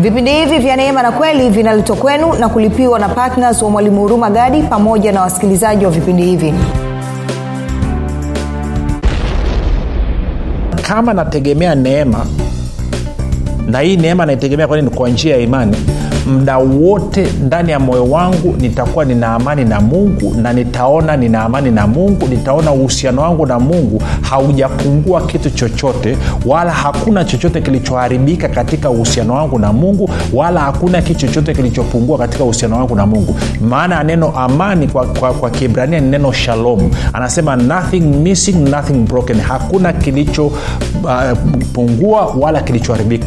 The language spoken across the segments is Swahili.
vipindi hivi vya neema na kweli vinaletwa kwenu na kulipiwa na ptns wa mwalimu huruma gadi pamoja na wasikilizaji wa vipindi hivi. Kama nategemea neema na hii neema naitegemea kwani nini? Kwa njia ya imani mda wote ndani ya moyo wangu nitakuwa nina amani na mungu na nitaona nina amani na mungu nitaona uhusiano wangu na mungu haujapungua kitu chochote wala hakuna chochote kilichoharibika katika uhusiano wangu na mungu wala hakuna kitu chochote kilichopungua katika uhusiano wangu na mungu. Maana ya neno amani kwa, kwa, kwa kibrania ni neno shalom. Anasema nothing missing nothing broken. Hakuna kilichopungua uh, wala kilichoharibika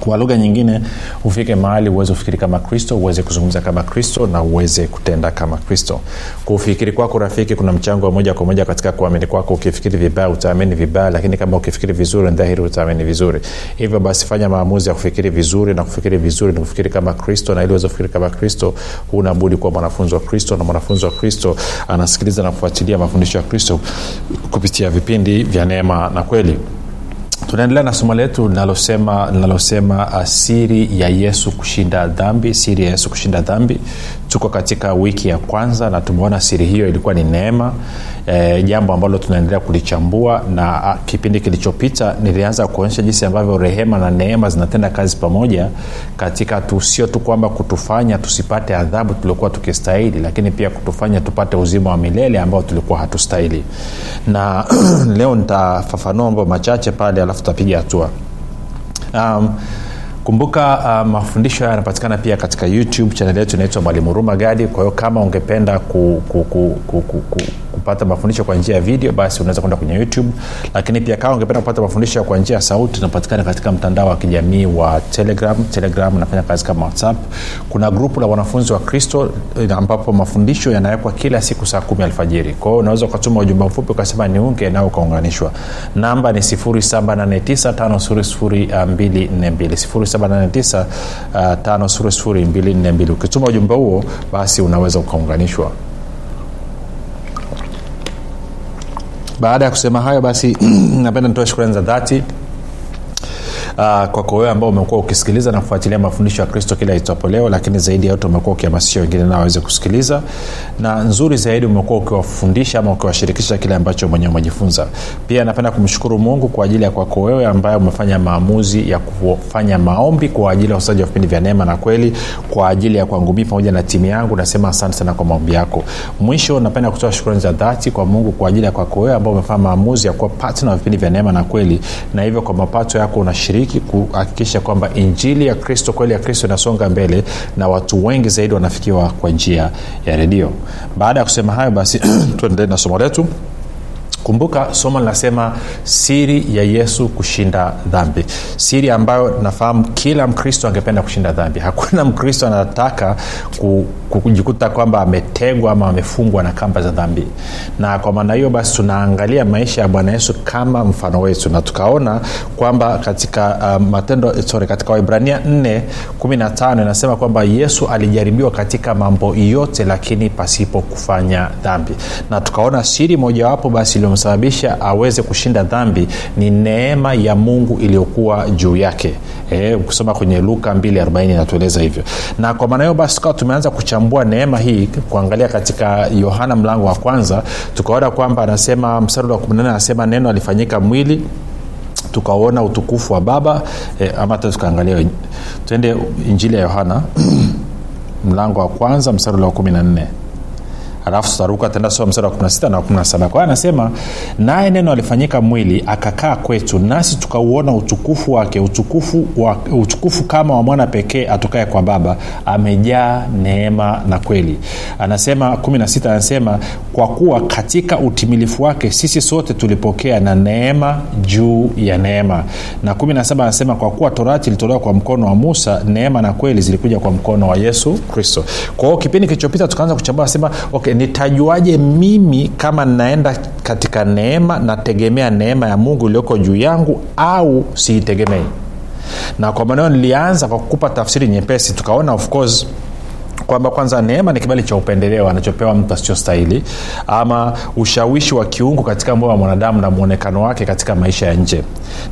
kwa lugha nyingine ufike mahali uweze kufikiri kama kristo uweze kuzungumza kama kristo na uweze kutenda kama kristo. Kufikiri kwako rafiki kuna mchango wa moja kwa moja katika kuamini kwako. Ukifikiri vibaya utaamini vibaya lakini kama ukifikiri vizuri dhahiri utaamini vizuri. Hivyo basi fanya maamuzi ya kufikiri vizuri na kufikiri vizuri ni kufikiri kama kristo. Na ili uweze kufikiri kama kristo huna budi kuwa mwanafunzi wa kristo. Na mwanafunzi wa kristo anasikiliza na kufuatilia mafundisho ya kristo kupitia vipindi vya neema na kweli tunaendelea na somo letu linalosema linalosema asiri ya yesu kushinda dhambi siri ya yesu kushinda dhambi tuko katika wiki ya kwanza na tumeona siri hiyo ilikuwa ni neema e, jambo ambalo tunaendelea kulichambua na a, kipindi kilichopita nilianza kuonyesha jinsi ambavyo rehema na neema zinatenda kazi pamoja katika sio tu kwamba kutufanya tusipate adhabu tuliokuwa tukistahili lakini pia kutufanya tupate uzima wa milele ambao tulikuwa hatustahili. Na leo nitafafanua mambo machache pale alafu tutapiga hatua. Um, kumbuka uh, mafundisho haya yanapatikana pia katika youtube. Chaneli yetu inaitwa mwalimu ruma gadi. Kwa hiyo kama ungependa ku, ku, ku, ku, ku, ku, kupata mafundisho kwa njia ya video basi unaweza kwenda kwenye youtube. Lakini pia kama ungependa kupata mafundisho kwa njia ya sauti unapatikana katika mtandao wa kijamii wa telegram. Telegram unafanya kazi kama whatsapp. Kuna grupu la wanafunzi wa kristo ambapo mafundisho yanawekwa kila siku saa kumi alfajiri. Kwao unaweza ukatuma ujumbe mfupi ukasema niunge nao ukaunganishwa. Namba ni 789 5242 ukituma ujumbe huo basi unaweza ukaunganishwa baada ya kusema hayo basi napenda nitoe shukrani za dhati uh, kwako wewe ambao umekuwa ukisikiliza na kufuatilia mafundisho ya kristo kila itwapo leo lakini zaidi ya yote umekuwa ukihamasisha wengine nao waweze kusikiliza. Na nzuri zaidi umekuwa ukiwafundisha ama ukiwashirikisha kile ambacho mwenyewe umejifunza. Pia napenda kumshukuru mungu kwa ajili ya kwako wewe ambaye umefanya maamuzi ya kufanya maombi kwa ajili ya usaji wa vipindi vya neema na kweli kwa ajili ya kwangu mii pamoja na timu yangu. Nasema asante sana kwa maombi yako. Mwisho napenda kutoa shukrani za dhati kwa mungu kwa ajili ya kwako wewe ambao umefanya maamuzi ya kuwa patna wa vipindi vya neema na kweli. Na hivyo kwa mapato yako unashiriki kushiriki kuhakikisha kwamba injili ya kristo kweli ya kristo inasonga mbele na watu wengi zaidi wanafikiwa kwa njia ya redio. Baada ya kusema hayo basi tuendelee na somo letu kumbuka somo linasema siri ya yesu kushinda dhambi. Siri ambayo nafahamu kila mkristo angependa kushinda dhambi. Hakuna mkristo anataka kujikuta kwamba ametegwa ama amefungwa na kamba za dhambi. Na kwa maana hiyo basi tunaangalia maisha ya bwana yesu kama mfano wetu na tukaona kwamba katika uh, matendo sorry, katika waibrania 4 15 inasema kwamba yesu alijaribiwa katika mambo yote lakini pasipo kufanya dhambi. Na tukaona siri mojawapo basi iliyomsababisha aweze kushinda dhambi ni neema ya mungu iliyokuwa juu yake. E, ukisoma kwenye luka 240 inatueleza hivyo. Na kwa maana hiyo basi tukawa tumeanza kuchambua neema hii kuangalia katika yohana mlango wa kwanza tukaona kwamba anasema mstari wa 18 anasema neno alifanyika mwili tukauona utukufu wa baba. E, ama tukaangalia tuende injili ya yohana mlango wa kwanza mstari wa 14 alafu tutaruka tenda soma msara wa 16 na 17 kwayo anasema naye neno alifanyika mwili akakaa kwetu nasi tukauona utukufu wake utukufu, wa, utukufu kama wa mwana pekee atokaye kwa baba amejaa neema na kweli. Anasema 16 anasema kwa kuwa katika utimilifu wake sisi sote tulipokea na neema juu ya neema. Na 17 anasema kwa kuwa torati ilitolewa kwa mkono wa musa neema na kweli zilikuja kwa mkono wa yesu kristo. Kwa hiyo kipindi kilichopita tukaanza kuchambua nasema okay nitajuaje mimi kama naenda katika neema nategemea neema ya mungu iliyoko juu yangu au siitegemei? Na kwa maneo nilianza kwa kukupa tafsiri nyepesi tukaona of course kwamba kwanza neema ni kibali cha upendeleo anachopewa mtu asichostahili ama ushawishi wa kiungu katika moyo wa mwanadamu na mwonekano wake katika maisha ya nje.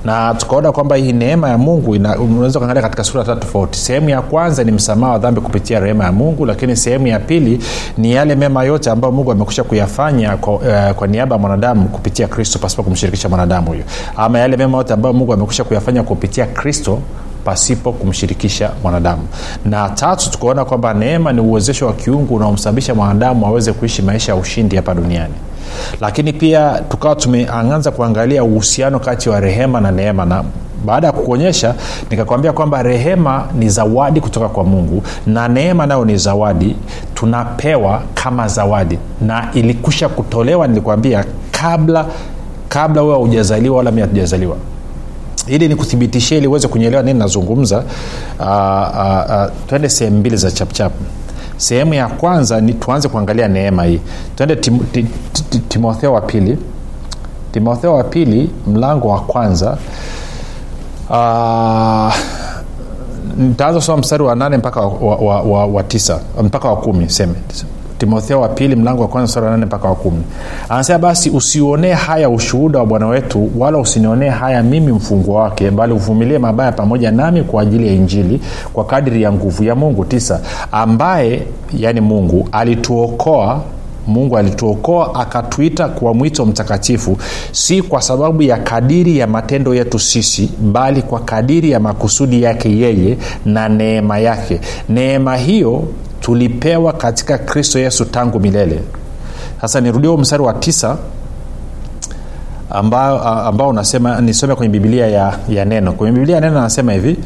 Na tukaona kwamba hii neema ya mungu unaweza ukaangalia katika sura tatu tofauti. Sehemu ya kwanza ni msamaha wa dhambi kupitia rehema ya mungu lakini sehemu ya pili ni yale mema yote ambayo mungu amekusha kuyafanya kwa, uh, kwa niaba ya mwanadamu kupitia kristo pasipo kumshirikisha mwanadamu huyo. Ama yale mema yote ambayo mungu amekusha kuyafanya kupitia kristo pasipo kumshirikisha mwanadamu. Na tatu tukaona kwamba neema ni uwezesho wa kiungu unaomsababisha mwanadamu aweze kuishi maisha ya ushindi hapa duniani. Lakini pia tukawa tumeanza kuangalia uhusiano kati wa rehema na neema. Na baada ya kukuonyesha nikakwambia kwamba rehema ni zawadi kutoka kwa mungu na neema nayo ni zawadi. Tunapewa kama zawadi na ilikusha kutolewa nilikwambia kabla kabla wewe haujazaliwa wala mi hatujazaliwa ili nikuthibitishie ili uweze kunyelewa nini nazungumza uh, uh, uh, twende sehemu mbili za chapchap sehemu ya kwanza ni tuanze kuangalia neema hii. Twende tim, tim, tim, timotheo wa pili. Timotheo wa pili mlango wa kwanza. Uh, nitaanza kusoma mstari wa nane mpaka wa, wa, wa, wa, wa tisa mpaka wa kumi seme timotheo wa pili mlango wa kwanza sura nane mpaka wa kumi. Anasema basi usionee haya ushuhuda wa bwana wetu wala usinionee haya mimi mfungwa wake bali uvumilie mabaya pamoja nami kwa ajili ya injili kwa kadiri ya nguvu ya mungu. Tisa ambaye yani mungu alituokoa mungu alituokoa akatuita kwa mwito mtakatifu si kwa sababu ya kadiri ya matendo yetu sisi bali kwa kadiri ya makusudi yake yeye na neema yake. Neema hiyo tulipewa katika kristo yesu tangu milele. Sasa nirudie mstari wa tisa ambao, ambao unasema nisome kwenye bibilia ya, ya neno. Kwenye biblia ya neno anasema hivi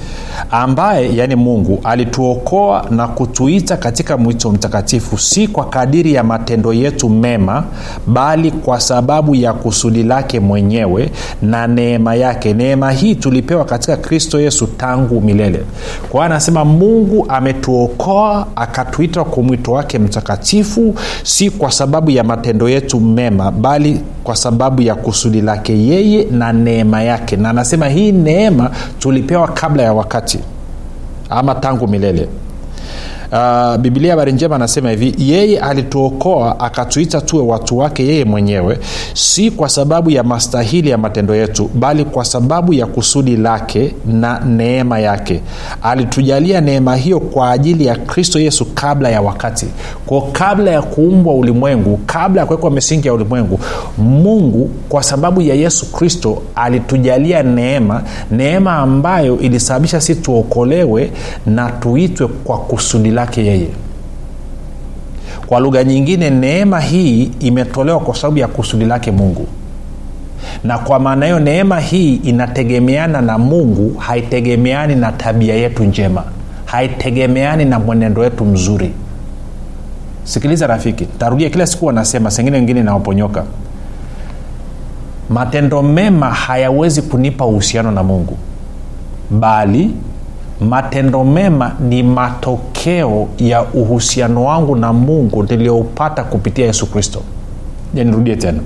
ambaye yani mungu alituokoa na kutuita katika mwito mtakatifu si kwa kadiri ya matendo yetu mema bali kwa sababu ya kusudi lake mwenyewe na neema yake. Neema hii tulipewa katika kristo yesu tangu milele. Kwa anasema mungu ametuokoa akatuita kwa mwito wake mtakatifu si kwa sababu ya matendo yetu mema bali kwa sababu ya kusudi lake yeye na neema yake. Na anasema hii neema tulipewa kabla ya wakati ama tangu milele uh, bibilia habari njema anasema hivi yeye alituokoa akatuita tuwe watu wake yeye mwenyewe si kwa sababu ya mastahili ya matendo yetu bali kwa sababu ya kusudi lake na neema yake. Alitujalia neema hiyo kwa ajili ya kristo yesu kabla ya wakati. Kwao kabla ya kuumbwa ulimwengu kabla ya kuwekwa misingi ya ulimwengu mungu kwa sababu ya yesu kristo alitujalia neema neema ambayo ilisababisha si tuokolewe na tuitwe kwa kusudi lake yeye. Kwa lugha nyingine neema hii imetolewa kwa sababu ya kusudi lake mungu. Na kwa maana hiyo neema hii inategemeana na mungu haitegemeani na tabia yetu njema haitegemeani na mwenendo wetu mzuri. Sikiliza rafiki tarudia kila siku wanasema sengine wengine inawaponyoka. Matendo mema hayawezi kunipa uhusiano na mungu bali matendo mema ni matokeo ya uhusiano wangu na mungu niliyoupata kupitia yesu kristo. Nirudie tena.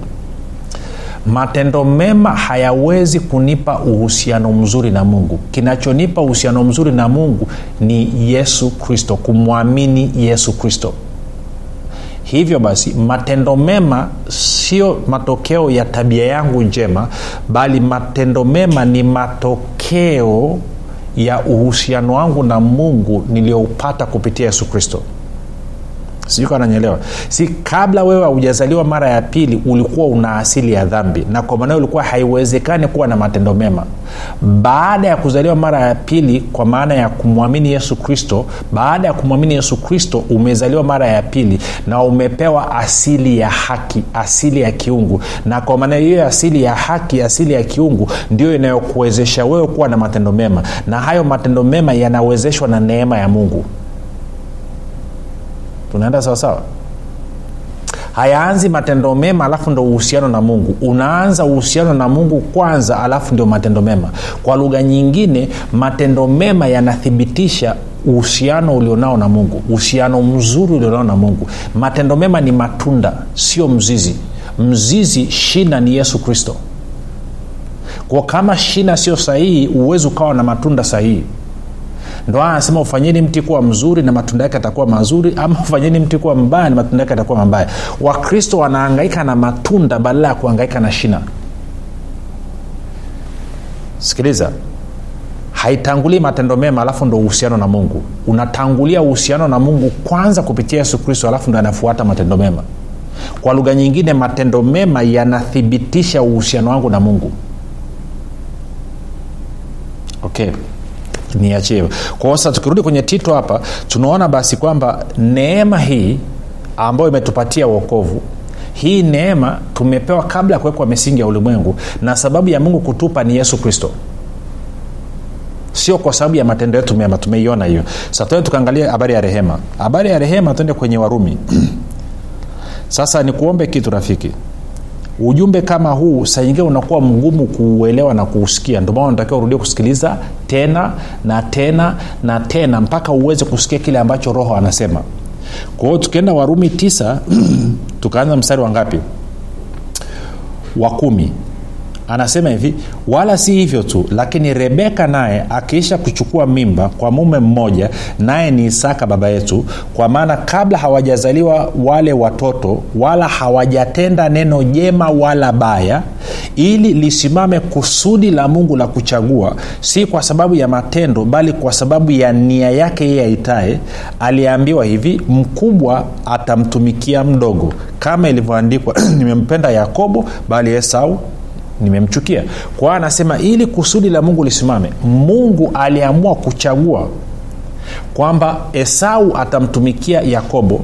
Matendo mema hayawezi kunipa uhusiano mzuri na mungu. Kinachonipa uhusiano mzuri na mungu ni yesu kristo kumwamini yesu kristo. Hivyo basi matendo mema sio matokeo ya tabia yangu njema bali matendo mema ni matokeo ya uhusiano wangu na mungu niliyoupata kupitia yesu kristo sijui kawa nanyelewa si kabla wewe haujazaliwa mara ya pili ulikuwa una asili ya dhambi. Na kwa maanao ulikuwa haiwezekani kuwa na matendo mema. Baada ya kuzaliwa mara ya pili kwa maana ya kumwamini yesu kristo baada ya kumwamini yesu kristo umezaliwa mara ya pili na umepewa asili ya haki asili ya kiungu. Na kwa maana hiyo asili ya haki asili ya kiungu ndio inayokuwezesha wewe kuwa na matendo mema. Na hayo matendo mema yanawezeshwa na neema ya mungu tunaenda sawasawa hayaanzi matendo mema alafu ndo uhusiano na mungu. Unaanza uhusiano na mungu kwanza alafu ndio matendo mema. Kwa lugha nyingine matendo mema yanathibitisha uhusiano ulionao na mungu uhusiano mzuri ulionao na mungu. Matendo mema ni matunda sio mzizi. Mzizi shina ni yesu kristo. Kwa kama shina sio sahihi huwezi ukawa na matunda sahihi ndo anasema ufanyeni mti kuwa mzuri na matunda yake atakuwa mazuri ama ufanyeni mti kuwa mbaya na matunda yake atakuwa mabaya. Wakristo wanaangaika na matunda badala ya kuangaika na shina. Sikiliza haitangulii matendo mema alafu ndo uhusiano na mungu. Unatangulia uhusiano na mungu kwanza kupitia yesu kristo alafu ndo anafuata matendo mema. Kwa lugha nyingine matendo mema yanathibitisha uhusiano wangu na mungu. Okay niachie hivyo. Kwao sasa tukirudi kwenye tito hapa tunaona basi kwamba neema hii ambayo imetupatia uokovu hii neema tumepewa kabla ya kuwekwa misingi ya ulimwengu na sababu ya mungu kutupa ni yesu kristo. Sio kwa sababu ya matendo yetu mema tumeiona hiyo. Sasa tuende tukaangalia habari ya rehema. Habari ya rehema tuende kwenye warumi. Sasa nikuombe kitu rafiki ujumbe kama huu saa nyingine unakuwa mgumu kuuelewa na kuusikia. Ndio maana unatakiwa urudie kusikiliza tena na tena na tena mpaka uweze kusikia kile ambacho roho anasema. Kwa hiyo tukienda warumi tisa tukaanza mstari wa ngapi? Wa kumi anasema hivi wala si hivyo tu lakini rebeka naye akiisha kuchukua mimba kwa mume mmoja naye ni isaka baba yetu kwa maana kabla hawajazaliwa wale watoto wala hawajatenda neno jema wala baya ili lisimame kusudi la mungu la kuchagua si kwa sababu ya matendo bali kwa sababu ya nia yake yeye aitaye aliambiwa hivi mkubwa atamtumikia mdogo kama ilivyoandikwa nimempenda yakobo bali esau nimemchukia. Kwa hiyo anasema ili kusudi la mungu lisimame mungu aliamua kuchagua kwamba esau atamtumikia yakobo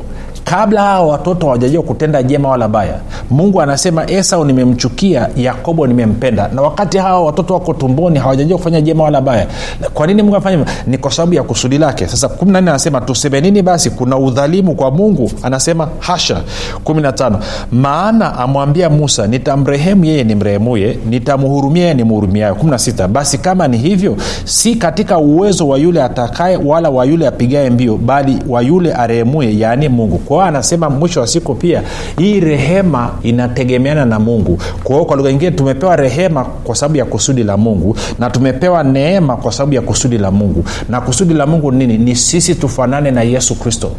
kabla hawa watoto hawajajua kutenda jema wala baya mungu anasema esau nimemchukia yakobo nimempenda. Na wakati hawa watoto wako tumboni hawajajua kufanya jema wala baya kwa nini mungu anafanya ni kwa sababu ya kusudi lake. Sasa 14 anasema tuseme basi kuna udhalimu kwa mungu? Anasema hasha. 15 maana amwambia musa nitamrehemu yeye nimrehemuye nitamhurumia yeye nimhurumiayo 16 basi kama ni hivyo si katika uwezo wa yule atakaye wala wa yule apigaye mbio bali wa yule arehemuye yaani mungu. Kwa hiyo anasema mwisho wa siku pia hii rehema inategemeana na mungu. Kwa hiyo kwa lugha nyingine tumepewa rehema kwa sababu ya kusudi la mungu na tumepewa neema kwa sababu ya kusudi la mungu. Na kusudi la mungu nini? Ni sisi tufanane na yesu kristo.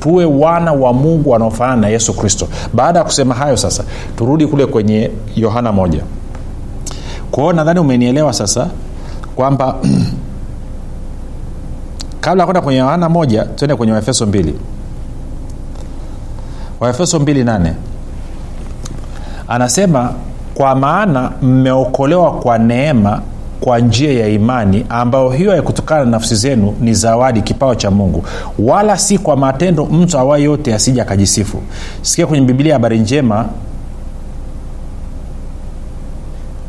Tuwe wana wa mungu wanaofanana na yesu kristo. Baada ya kusema hayo sasa turudi kule kwenye yohana moja. Kwa hiyo nadhani umenielewa sasa kwamba kabla ya kwenda kwenye yohana moja tuende kwenye waefeso mbili waefeso 28 anasema kwa maana mmeokolewa kwa neema kwa njia ya imani ambayo hiyo haikutokana na nafsi zenu ni zawadi kipawa cha mungu. Wala si kwa matendo mtu awaye yote asija akajisifu. Sikia kwenye bibilia habari njema.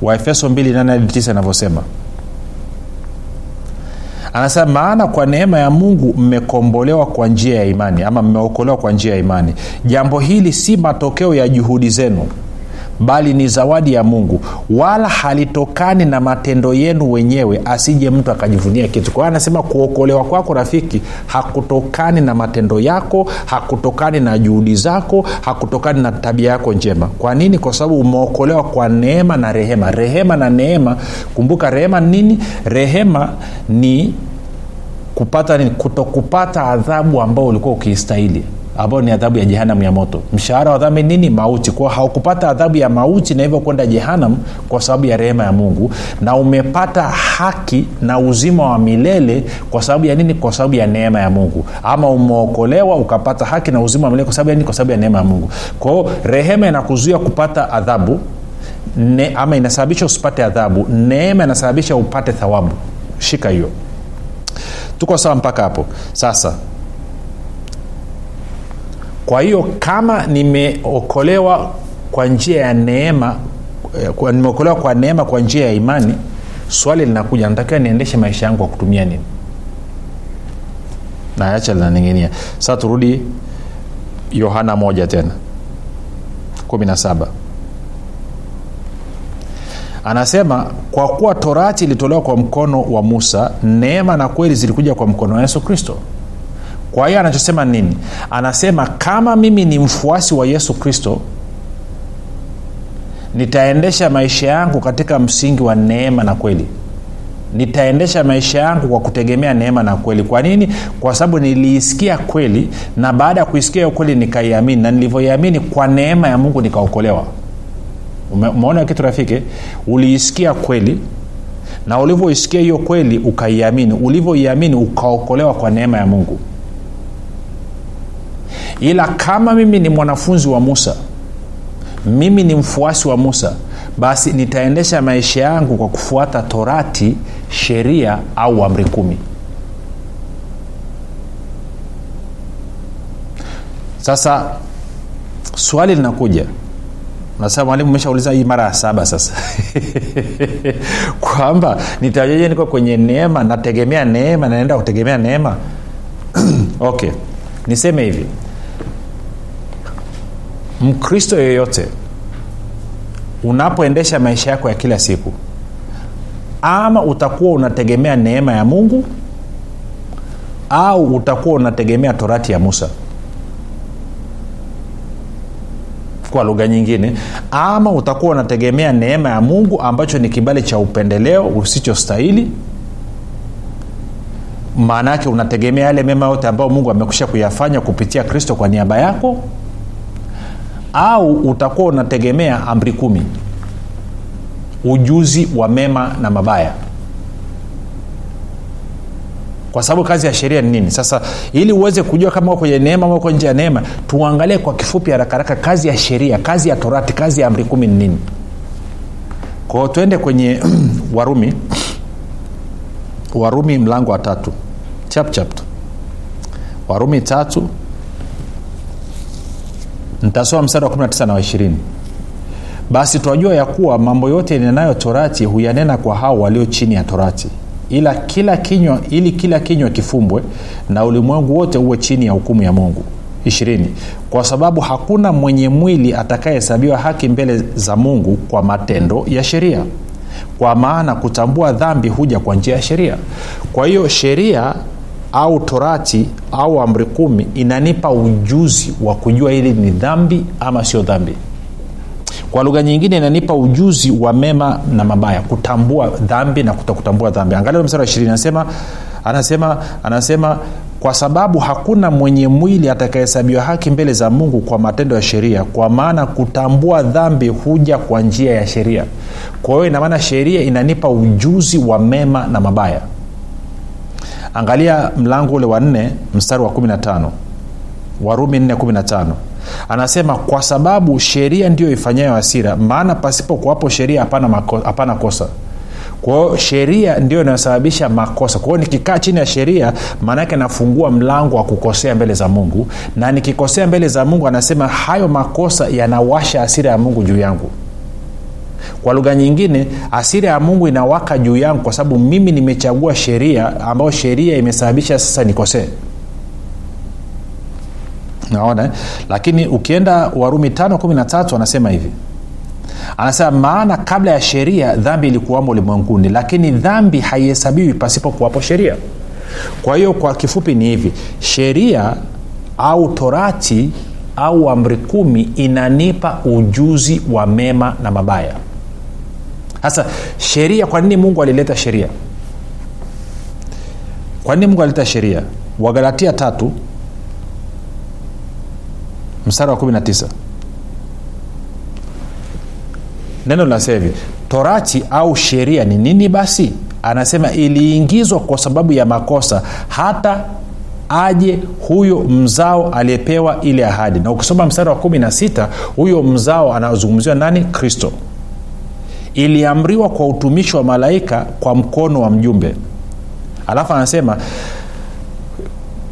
Waefeso 28 inavyosema anasema maana kwa neema ya mungu mmekombolewa kwa njia ya imani ama mmeokolewa kwa njia ya imani. Jambo hili si matokeo ya juhudi zenu bali ni zawadi ya mungu. Wala halitokani na matendo yenu wenyewe asije mtu akajivunia kitu. Kwa hiyo anasema kuokolewa kwako rafiki hakutokani na matendo yako hakutokani na juhudi zako hakutokani na tabia yako njema. Kwa nini? Kwa sababu umeokolewa kwa neema na rehema. Rehema na neema kumbuka rehema nini? Rehema ni kupata nini? Kutokupata adhabu ambao ulikuwa ukiistahili ambayo ni adhabu ya jehanam ya moto. Mshahara wa dhambi nini? Mauti. Kwao haukupata adhabu ya mauti na hivyo kwenda jehanam kwa sababu ya rehema ya mungu. Na umepata haki na uzima wa milele kwa sababu ya nini? Kwa sababu ya neema ya mungu. Ama umeokolewa ukapata haki na uzima wa milele kwa sababu ya nini? Kwa sababu ya neema ya mungu. Kwao rehema inakuzuia kupata adhabu ne, ama inasababisha usipate adhabu neema inasababisha upate thawabu. Shika hiyo. Tuko sawa mpaka hapo? Sasa kwa hiyo kama nimeokolewa kwa njia ya neema kwa, nimeokolewa kwa neema kwa njia ya imani swali linakuja natakiwa niendeshe maisha yangu kwa kutumia nini? Naacha linaning'inia. Sasa turudi yohana moja tena 17 anasema kwa kuwa torati ilitolewa kwa mkono wa musa neema na kweli zilikuja kwa mkono wa yesu kristo kwa hiyo anachosema nini? Anasema kama mimi ni mfuasi wa yesu kristo nitaendesha maisha yangu katika msingi wa neema na kweli. Nitaendesha maisha yangu kwa kutegemea neema na kweli. Kwa nini? Kwa sababu niliisikia kweli na baada ya kuisikia hiyo kweli nikaiamini na nilivyoiamini kwa neema ya mungu nikaokolewa. Umeona kitu rafiki? Uliisikia kweli na ulivyoisikia hiyo kweli ukaiamini. Ulivyoiamini ukaokolewa kwa neema ya mungu ila kama mimi ni mwanafunzi wa musa mimi ni mfuasi wa musa basi nitaendesha maisha yangu kwa kufuata torati sheria au amri kumi. Sasa swali linakuja. Nasema mwalimu umeshauliza hii mara ya saba sasa. Kwamba nitajaje niko kwenye neema nategemea neema naenda kutegemea neema? Okay. Niseme hivi mkristo yeyote unapoendesha maisha yako ya kila siku ama utakuwa unategemea neema ya mungu au utakuwa unategemea torati ya musa kwa lugha nyingine ama utakuwa unategemea neema ya mungu ambacho ni kibali cha upendeleo usichostahili maana yake unategemea yale mema yote ambayo mungu amekusha kuyafanya kupitia kristo kwa niaba yako au utakuwa unategemea amri kumi. Ujuzi wa mema na mabaya. Kwa sababu kazi ya sheria ni nini? Sasa ili uweze kujua kama uko kwenye neema au nje ya neema tuangalie kwa kifupi harakaraka kazi ya sheria kazi ya torati kazi ya amri kumi ni nini. Kwao tuende kwenye warumi warumi mlango wa tatu. Chapchap warumi tatu nitasoma mstari wa 19 na wa 20 basi twajua ya kuwa mambo yote yanenayo torati huyanena kwa hao walio chini ya torati. Ila kila kinywa ili kila kinywa kifumbwe na ulimwengu wote uwe chini ya hukumu ya mungu. Ishirini. Kwa sababu hakuna mwenye mwili atakayehesabiwa haki mbele za mungu kwa matendo ya sheria. Kwa maana kutambua dhambi huja kwa njia ya sheria. Kwa hiyo sheria au torati au amri kumi inanipa ujuzi wa kujua hili ni dhambi ama sio dhambi. Kwa lugha nyingine inanipa ujuzi wa mema na mabaya kutambua dhambi na kutokutambua dhambi. Angalia mstari wa ishirini anasema anasema anasema kwa sababu hakuna mwenye mwili atakayehesabiwa haki mbele za mungu kwa matendo ya sheria kwa maana kutambua dhambi huja kwa njia ya sheria. Kwa hiyo inamaana sheria inanipa ujuzi wa mema na mabaya angalia mlango ule wa nne mstari wa 15 warumi 415 anasema kwa sababu sheria ndiyo ifanyayo hasira maana pasipo kuwapo sheria hapana, hapana kosa. Kwahio sheria ndio inayosababisha makosa. Kwa nikikaa chini ya sheria maanaake nafungua mlango wa kukosea mbele za mungu. Na nikikosea mbele za mungu anasema hayo makosa yanawasha asira ya mungu juu yangu kwa lugha nyingine asira ya mungu inawaka juu yangu kwa sababu mimi nimechagua sheria ambayo sheria imesababisha sasa nikosee. Naona lakini ukienda warumi 513 anasema hivi. Anasema maana kabla ya sheria dhambi ilikuwamo ulimwenguni lakini dhambi haihesabiwi pasipo kuwapo sheria. Kwa hiyo kwa kifupi ni hivi. Sheria au torati au amri kumi inanipa ujuzi wa mema na mabaya sasa sheria kwa nini mungu alileta sheria? Kwa nini mungu alileta sheria? Wagalatia tatu mstari wa 19 neno linasema hivi torati au sheria ni nini basi? Anasema iliingizwa kwa sababu ya makosa hata aje huyo mzao aliyepewa ile ahadi. Na ukisoma mstari wa kumi na sita huyo mzao anazungumziwa nani? Kristo iliamriwa kwa utumishi wa malaika kwa mkono wa mjumbe. Alafu anasema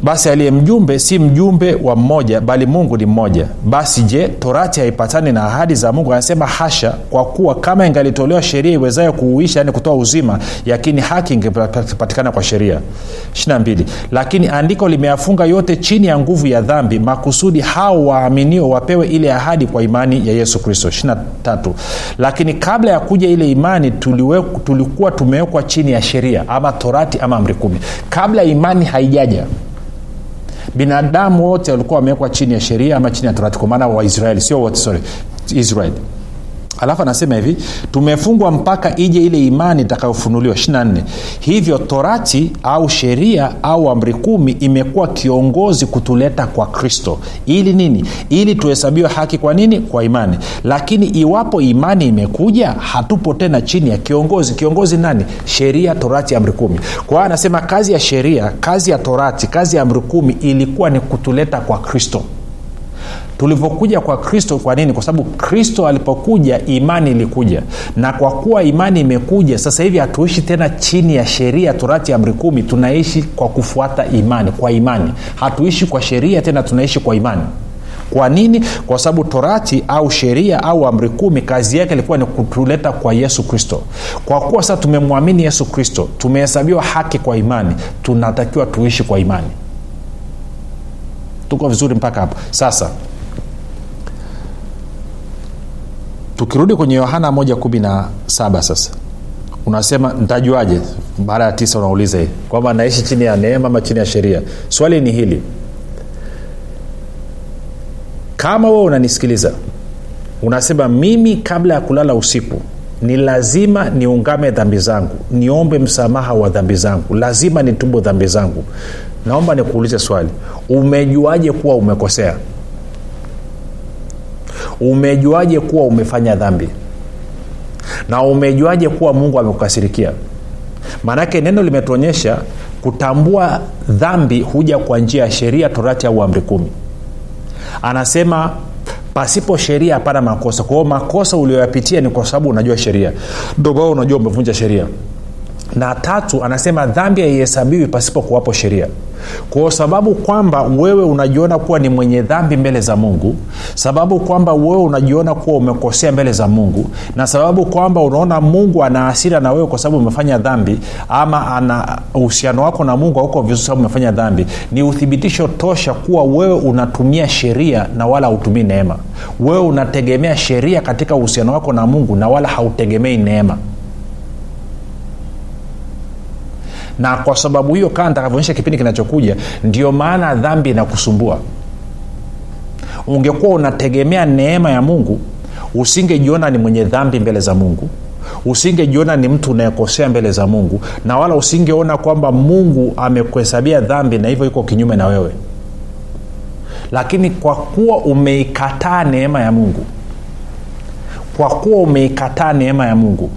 basi aliye mjumbe si mjumbe wa mmoja bali mungu ni mmoja. Basi je torati haipatani na ahadi za mungu? Anasema hasha kwa kuwa kama ingalitolewa sheria iwezayo kuuisha yani kutoa uzima yakini haki ingepatikana kwa sheria. 22 lakini andiko limeyafunga yote chini ya nguvu ya dhambi makusudi hao waaminio wapewe ile ahadi kwa imani ya yesu kristo. 23 lakini kabla ya kuja ile imani tuliwe, tulikuwa tumewekwa chini ya sheria ama torati ama amri kumi. Kabla imani haijaja binadamu wote walikuwa wamewekwa chini ya sheria ama chini ya torati kwa maana waisraeli sio wote sorry israeli alafu anasema hivi tumefungwa mpaka ije ile imani itakayofunuliwa. 24 hivyo torati au sheria au amri kumi imekuwa kiongozi kutuleta kwa kristo. Ili nini? Ili tuhesabiwe haki kwa nini? Kwa imani. Lakini iwapo imani imekuja hatupo tena chini ya kiongozi. Kiongozi nani? Sheria torati amri kumi. Kwa anasema kazi ya sheria kazi ya torati kazi ya amri kumi ilikuwa ni kutuleta kwa kristo tulivyokuja kwa kristo kwa nini? Kwa sababu kristo alipokuja imani ilikuja. Na kwa kuwa imani imekuja sasa hivi hatuishi tena chini ya sheria torati amri kumi. Tunaishi kwa kufuata imani kwa imani. Hatuishi kwa sheria tena tunaishi kwa imani. Kwa nini? Kwa sababu torati au sheria au amri kumi kazi yake ilikuwa ni kutuleta kwa yesu kristo. Kwa kuwa sasa tumemwamini yesu kristo tumehesabiwa haki kwa imani tunatakiwa tuishi kwa imani. Tuko vizuri mpaka hapo sasa tukirudi kwenye yohana 117 sasa unasema ntajuaje mara ya tisa unauliza hii kwamba naishi chini ya neema ama chini ya sheria? Swali ni hili kama wewe unanisikiliza unasema mimi kabla ya kulala usiku ni lazima niungame dhambi zangu niombe msamaha wa dhambi zangu lazima nitubu dhambi zangu. Naomba nikuulize swali umejuaje kuwa umekosea umejuaje kuwa umefanya dhambi? Na umejuaje kuwa mungu amekukasirikia? Maanake neno limetuonyesha kutambua dhambi huja kwa njia ya sheria torati au amri kumi. Anasema pasipo sheria hapana makosa. Kwa hiyo makosa ulioyapitia ni kwa sababu unajua sheria. Ndomao unajua umevunja sheria. Na tatu anasema dhambi haihesabiwi pasipo kuwapo sheria kwa sababu kwamba wewe unajiona kuwa ni mwenye dhambi mbele za mungu sababu kwamba wewe unajiona kuwa umekosea mbele za mungu na sababu kwamba unaona mungu ana hasira na wewe kwa sababu umefanya dhambi ama ana uhusiano wako na mungu hauko vizuri sababu umefanya dhambi ni uthibitisho tosha kuwa wewe unatumia sheria na wala hautumii neema. Wewe unategemea sheria katika uhusiano wako na mungu na wala hautegemei neema na kwa sababu hiyo kaa nitakavyoonyesha kipindi kinachokuja ndio maana dhambi inakusumbua. Ungekuwa unategemea neema ya mungu usingejiona ni mwenye dhambi mbele za mungu usingejiona ni mtu unayekosea mbele za mungu na wala usingeona kwamba mungu amekuhesabia dhambi na hivyo iko kinyume na wewe. Lakini kwa kuwa umeikataa neema ya mungu kwa kuwa umeikataa neema ya mungu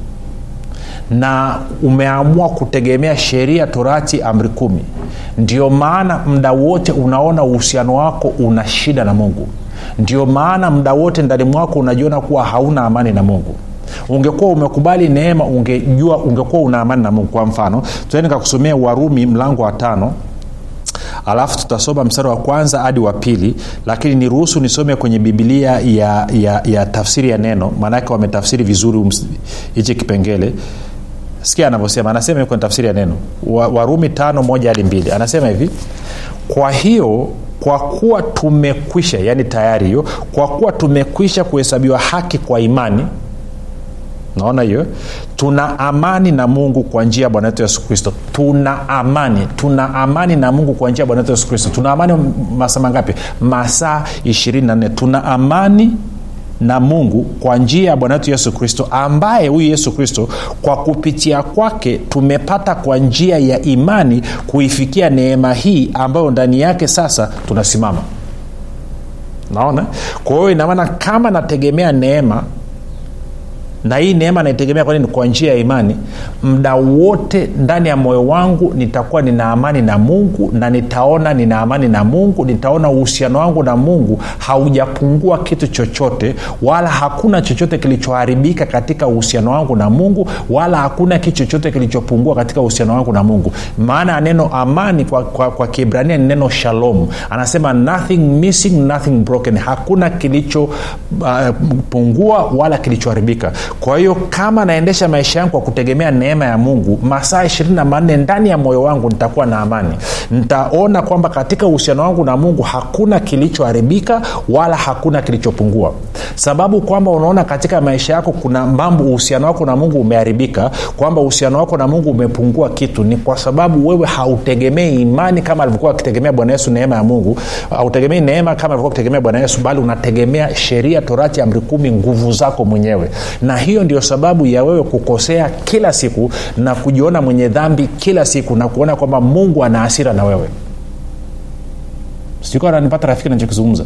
na umeamua kutegemea sheria torati amri kumi. Ndio maana mda wote unaona uhusiano wako una shida na mungu. Ndio maana mda wote ndani mwako unajiona kuwa hauna amani na mungu. Ungekuwa umekubali neema ungejua ungekuwa una amani na mungu. Kwa mfano tuende kakusomea warumi mlango wa tano. Alafu tutasoma mstari wa kwanza hadi wa pili lakini niruhusu nisome kwenye bibilia ya, ya, ya tafsiri ya neno maanake wametafsiri vizuri hichi kipengele sikia anavyosema anasema kwenye tafsiri ya neno warumi tano moja hadi mbili. Anasema hivi kwa hiyo kwa kuwa tumekwisha yani tayari hiyo kwa kuwa tumekwisha kuhesabiwa haki kwa imani naona hiyo tuna amani na mungu kwa njia ya bwana wetu yesu kristo. Tuna amani tuna amani na mungu kwa njia ya bwana wetu yesu kristo. Tuna amani masaa mangapi? Masaa 24 tuna amani na mungu kwa njia ya bwana wetu yesu kristo ambaye huyu yesu kristo kwa kupitia kwake tumepata kwa njia ya imani kuifikia neema hii ambayo ndani yake sasa tunasimama. Naona? Kwa hiyo inamaana kama nategemea neema na hii neema naitegemea kwa nini? Kwa njia ya imani. Mda wote ndani ya moyo wangu nitakuwa nina amani na mungu na nitaona nina amani na mungu nitaona uhusiano wangu na mungu haujapungua kitu chochote wala hakuna chochote kilichoharibika katika uhusiano wangu na mungu wala hakuna kitu chochote kilichopungua katika uhusiano wangu na mungu. Maana ya neno amani kwa, kwa, kwa kibrania ni neno shalom. Anasema nothing missing nothing broken. Hakuna kilichopungua uh, wala kilichoharibika kwa hiyo kama naendesha maisha yangu kwa kutegemea neema ya mungu masaa ishirini na manne ndani ya moyo wangu nitakuwa na amani. Nitaona kwamba katika uhusiano wangu na mungu hakuna kilichoharibika wala hakuna kilichopungua. Sababu kwamba unaona katika maisha yako kuna mambo uhusiano wako na mungu umeharibika kwamba uhusiano wako na mungu umepungua kitu ni kwa sababu wewe hautegemei imani kama alivyokuwa akitegemea bwana yesu neema ya mungu. Hautegemei neema kama alivyokuwa akitegemea bwana yesu bali unategemea sheria torati amri kumi nguvu zako mwenyewe. Na hiyo ndio sababu ya wewe kukosea kila siku na kujiona mwenye dhambi kila siku na kuona kwamba mungu ana hasira na wewe. Nanipata rafiki nachokizungumza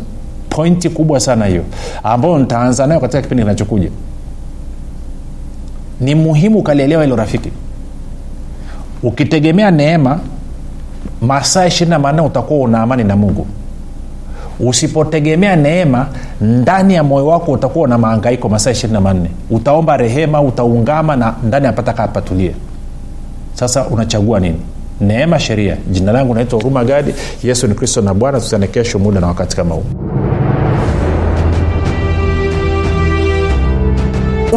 pointi kubwa sana hiyo ambayo nitaanza nayo katika kipindi kinachokuja. Ni muhimu ukalielewa hilo rafiki. Ukitegemea neema masaa ishiri na manne utakuwa una amani na mungu usipotegemea neema ndani ya moyo wako utakuwa na maangaiko masaa ishiri na manne. Utaomba rehema utaungama na ndani apataka apatulie. Sasa unachagua nini? Neema sheria. Jina langu naitwa huruma gadi. Yesu ni kristo na bwana. Tutane kesho muda na wakati kama huu